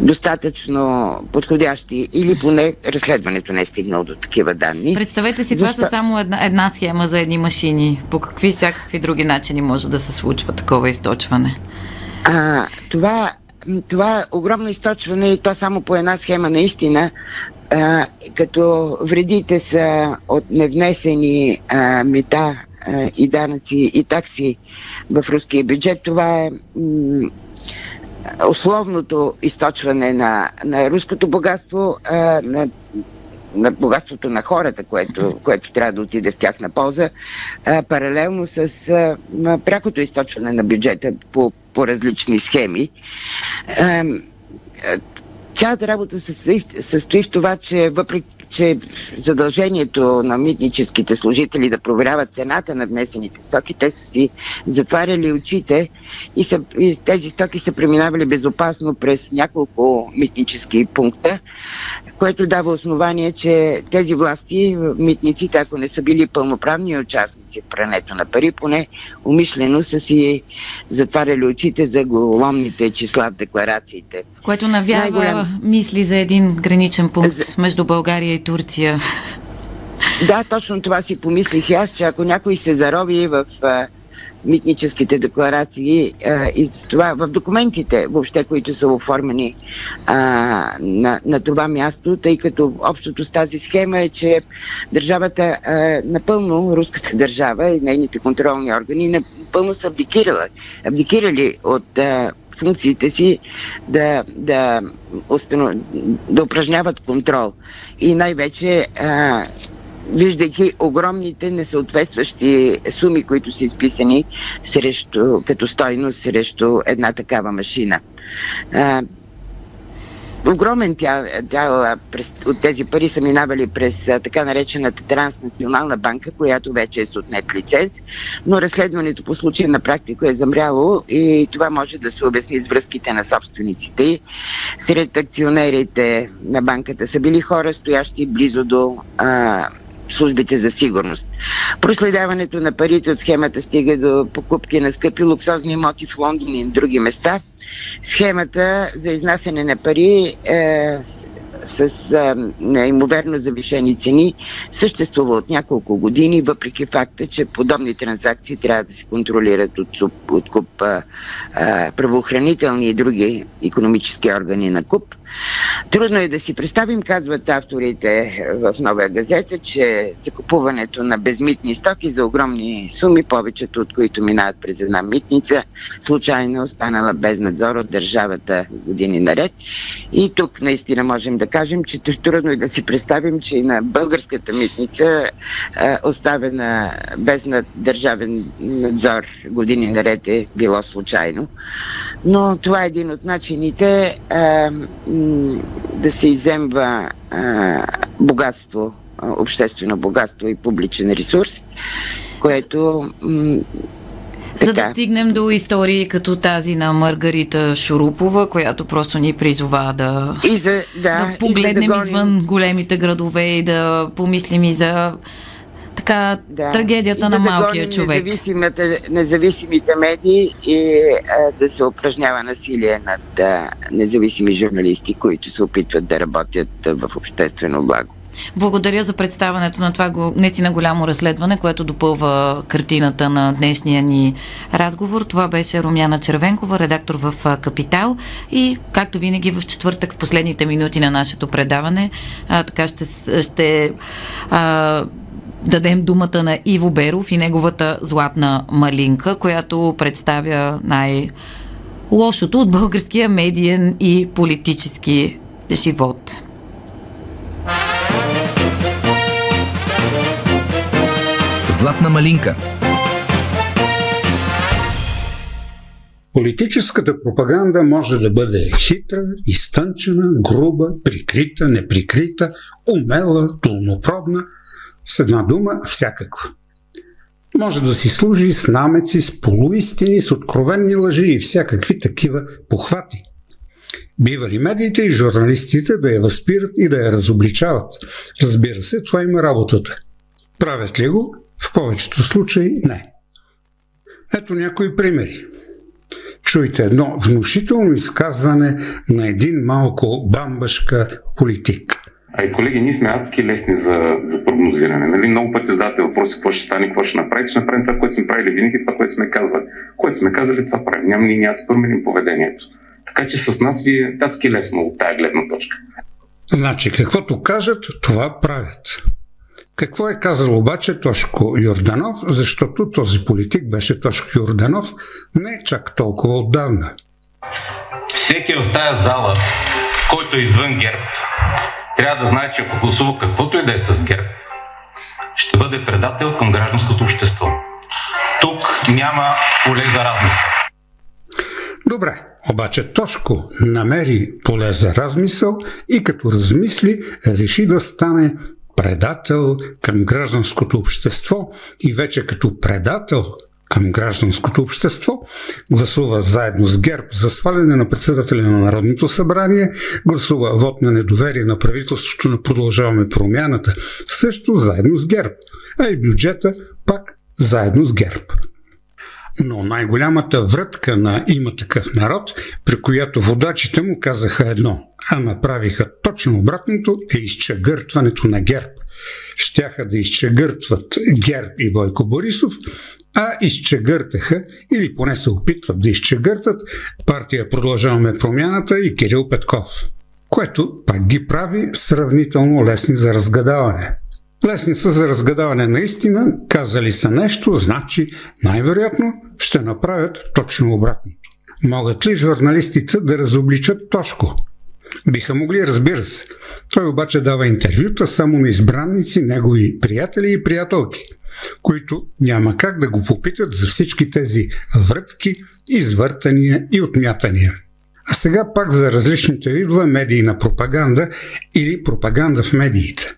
достатъчно подходящи или поне разследването не е стигнало до такива данни. Представете си, това Защо... са само една, една схема за едни машини. По какви всякакви други начини може да се случва такова източване? А, това, това огромно източване и то само по една схема наистина, а, като вредите са от невнесени а, мета а, и данъци и такси в руския бюджет, това е м- условното източване на, на руското богатство, а, на на богатството на хората, което, което трябва да отиде в тяхна полза, а, паралелно с а, прякото източване на бюджета по, по различни схеми. А, цялата работа се състои в това, че въпреки че задължението на митническите служители да проверяват цената на внесените стоки, те са си затваряли очите и, са, и тези стоки са преминавали безопасно през няколко митнически пункта, което дава основание, че тези власти, митниците, ако не са били пълноправни участници в прането на пари, поне умишлено са си затваряли очите за голомните числа в декларациите. Което навява Най-голям... мисли за един граничен пункт за... между България и Турция. Да, точно това си помислих аз, че ако някой се зароби в митническите декларации а, и това в документите въобще, които са оформени а, на, на това място, тъй като общото с тази схема е, че държавата а, напълно, руската държава и нейните контролни органи напълно са абдикирали, абдикирали от а, функциите си да, да, установ... да упражняват контрол. И най-вече а, виждайки огромните несъответстващи суми, които са изписани срещу, като стойност срещу една такава машина. А, огромен тя, през, от тези пари са минавали през така наречената транснационална банка, която вече е с отнет лиценз, но разследването по случая на практика е замряло и това може да се обясни с връзките на собствениците. Сред акционерите на банката са били хора, стоящи близо до а, службите за сигурност. Проследяването на парите от схемата стига до покупки на скъпи луксозни имоти в Лондон и на други места. Схемата за изнасяне на пари е, с а, неимоверно завишени цени съществува от няколко години, въпреки факта, че подобни транзакции трябва да се контролират от, от куп а, а, правоохранителни и други економически органи на куп. Трудно е да си представим, казват авторите в Нова газета, че закупуването на безмитни стоки за огромни суми, повечето от които минават през една митница, случайно останала без надзор от държавата години наред. И тук наистина можем да кажем, че трудно е да си представим, че и на българската митница, оставена без държавен надзор години наред е било случайно. Но това е един от начините да се иземва а, богатство, а, обществено богатство и публичен ресурс, което м- За да стигнем до истории като тази на Маргарита Шурупова, която просто ни призова да, и за, да, да погледнем и за да извън големите градове и да помислим и за така да. трагедията и на малкия да човек. Независимите медии и а, да се упражнява насилие над а, независими журналисти, които се опитват да работят а, в обществено благо. Благодаря за представането на това наистина голямо разследване, което допълва картината на днешния ни разговор. Това беше Румяна Червенкова, редактор в Капитал и както винаги в четвъртък в последните минути на нашето предаване а, така ще, ще а, дадем думата на Иво Беров и неговата златна малинка, която представя най- лошото от българския медиен и политически живот. Златна малинка Политическата пропаганда може да бъде хитра, изтънчена, груба, прикрита, неприкрита, умела, долнопробна – с една дума, всякаква. Може да си служи с намеци, с полуистини, с откровенни лъжи и всякакви такива похвати. Бива ли медиите и журналистите да я възпират и да я разобличават? Разбира се, това има работата. Правят ли го? В повечето случаи не. Ето някои примери. Чуйте едно внушително изказване на един малко бамбашка политик. А и колеги, ние сме адски лесни за, за прогнозиране. Нали? Много пъти задавате въпроси, какво ще стане, какво ще направи, ще направим това, което сме правили винаги, това, което сме казвали. Което сме казали, това правим. Няма ние няма да променим поведението. Така че с нас ви е адски лесно от тая гледна точка. Значи, каквото кажат, това правят. Какво е казал обаче Тошко Йорданов, защото този политик беше Тошко Йорданов не чак толкова отдавна. Всеки в тази зала, който е извън ГЕРБ, трябва да знае, че ако гласува каквото и да е с ГЕРБ, ще бъде предател към гражданското общество. Тук няма поле за размисъл. Добре, обаче Тошко намери поле за размисъл и като размисли, реши да стане предател към гражданското общество и вече като предател към гражданското общество, гласува заедно с ГЕРБ за сваляне на председателя на Народното събрание, гласува вод на недоверие на правителството на Продължаваме промяната, също заедно с ГЕРБ, а и бюджета пак заедно с ГЕРБ. Но най-голямата врътка на има такъв народ, при която водачите му казаха едно, а направиха точно обратното, е изчегъртването на ГЕРБ. Щяха да изчегъртват ГЕРБ и Бойко Борисов, а изчегъртаха, или поне се опитват да изчегъртат, партия Продължаваме промяната и Кирил Петков, което пак ги прави сравнително лесни за разгадаване. Лесни са за разгадаване наистина, казали са нещо, значи най-вероятно ще направят точно обратното. Могат ли журналистите да разобличат Тошко? Биха могли, разбира се. Той обаче дава интервюта само на избранници, негови приятели и приятелки – които няма как да го попитат за всички тези врътки, извъртания и отмятания. А сега пак за различните видове медийна пропаганда или пропаганда в медиите.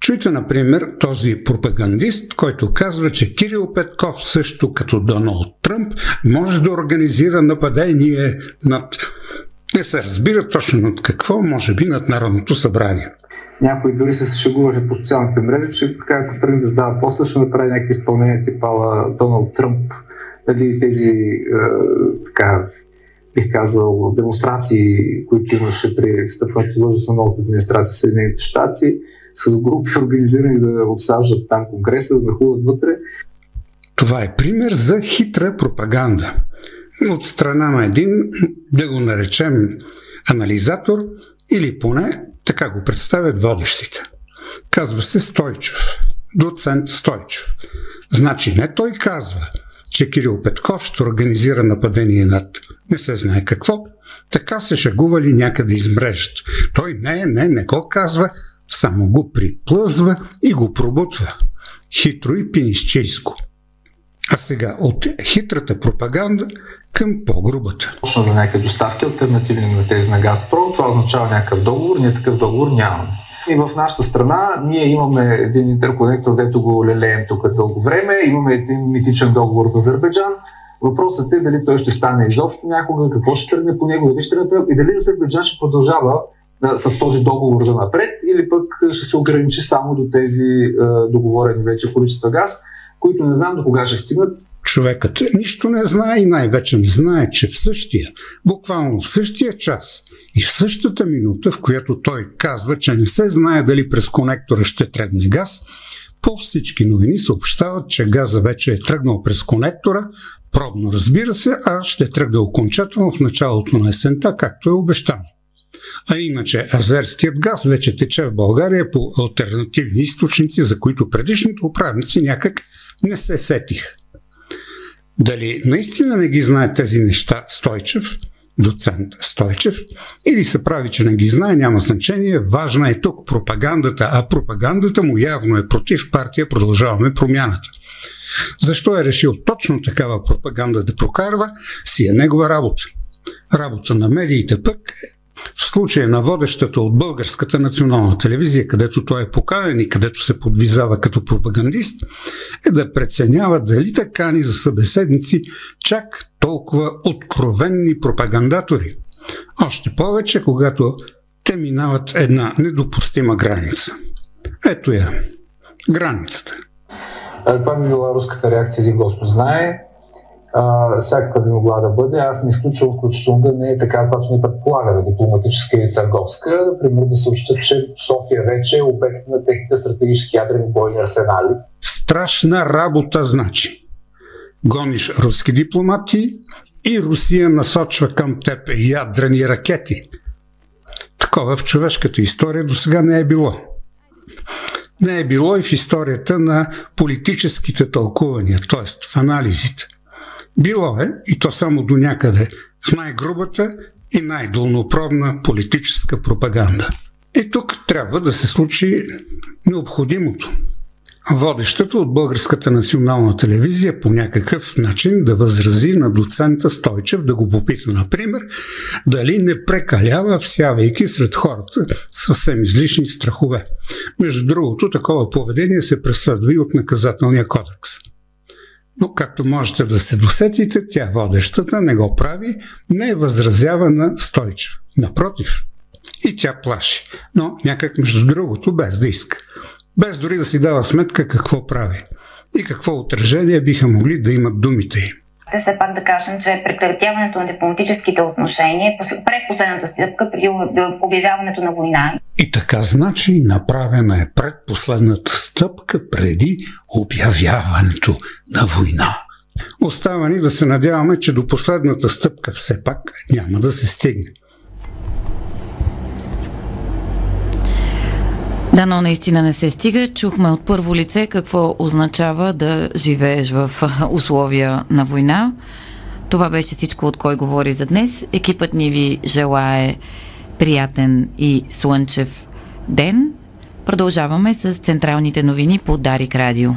Чуйте, например, този пропагандист, който казва, че Кирил Петков също като Доналд Тръмп може да организира нападение над... Не се разбира точно над какво, може би над Народното събрание. Някой дори се шегуваше по социалните мрежи, че така, ако тръгне да задава после, ще направи някакви изпълнения типа Доналд Тръмп, дали тези е, така, бих казал, демонстрации, които имаше при встъпването в на новата администрация в Съединените щати, с групи организирани да обсаждат там конгреса, да нахуват вътре. Това е пример за хитра пропаганда. От страна на един, да го наречем анализатор, или поне така го представят водещите. Казва се Стойчев. Доцент Стойчев. Значи не той казва, че Кирил Петков ще организира нападение над не се знае какво. Така се шагували някъде из мрежата. Той не, не, не го казва, само го приплъзва и го пробутва. Хитро и пинисчейско. А сега от хитрата пропаганда към по-грубата. Точно за някакви доставки, альтернативни на тези на Газпром, това означава някакъв договор, ние такъв договор нямаме. И в нашата страна ние имаме един интерконектор, дето го лелеем тук дълго време, имаме един митичен договор в Азербайджан, Въпросът е дали той ще стане изобщо някога, какво ще тръгне по него, дали ще тръгне и дали Азербайджан ще продължава с този договор за напред или пък ще се ограничи само до тези договорени вече количества газ, които не знам до кога ще стигнат. Човекът нищо не знае и най-вече не знае, че в същия, буквално в същия час и в същата минута, в която той казва, че не се знае дали през конектора ще тръгне газ, по всички новини съобщават, че газа вече е тръгнал през конектора, пробно разбира се, а ще тръгне окончателно в началото на есента, както е обещано. А иначе азерският газ вече тече в България по альтернативни източници, за които предишните управници някак не се сетих. Дали наистина не ги знае тези неща Стойчев, доцент Стойчев, или се прави, че не ги знае, няма значение. Важна е тук пропагандата, а пропагандата му явно е против партия Продължаваме промяната. Защо е решил точно такава пропаганда да прокарва, си е негова работа. Работа на медиите пък е в случая на водещата от Българската национална телевизия, където той е поканен и където се подвизава като пропагандист, е да преценява дали да кани за събеседници чак толкова откровенни пропагандатори. Още повече, когато те минават една недопустима граница. Ето я. Границата. Това би била руската реакция, един Господ знае а, всякаква би могла да бъде. Аз не изключвам включително да не е така, както ни предполагаме, дипломатическа или търговска. Например, да учтат, че София вече е обект на техните стратегически ядрени бойни арсенали. Страшна работа, значи. Гониш руски дипломати и Русия насочва към теб ядрени ракети. Такова в човешката история до сега не е било. Не е било и в историята на политическите тълкувания, т.е. в анализите – било е, и то само до някъде, в най-грубата и най-дълнопробна политическа пропаганда. И тук трябва да се случи необходимото. Водещата от Българската национална телевизия по някакъв начин да възрази на доцента Стойчев, да го попита, например, дали не прекалява, всявайки сред хората съвсем излишни страхове. Между другото, такова поведение се преследва и от наказателния кодекс. Но както можете да се досетите, тя водещата не го прави, не е възразява на Стойчев. Напротив, и тя плаши. Но някак между другото, без да иска. Без дори да си дава сметка какво прави и какво отражение биха могли да имат думите им все пак да кажем, че прекратяването на дипломатическите отношения е предпоследната стъпка при обявяването на война. И така значи направена е предпоследната стъпка преди обявяването на война. Остава ни да се надяваме, че до последната стъпка все пак няма да се стигне. Да, но наистина не се стига. Чухме от първо лице какво означава да живееш в условия на война. Това беше всичко, от кой говори за днес. Екипът ни ви желае приятен и слънчев ден. Продължаваме с централните новини по Дарик Радио.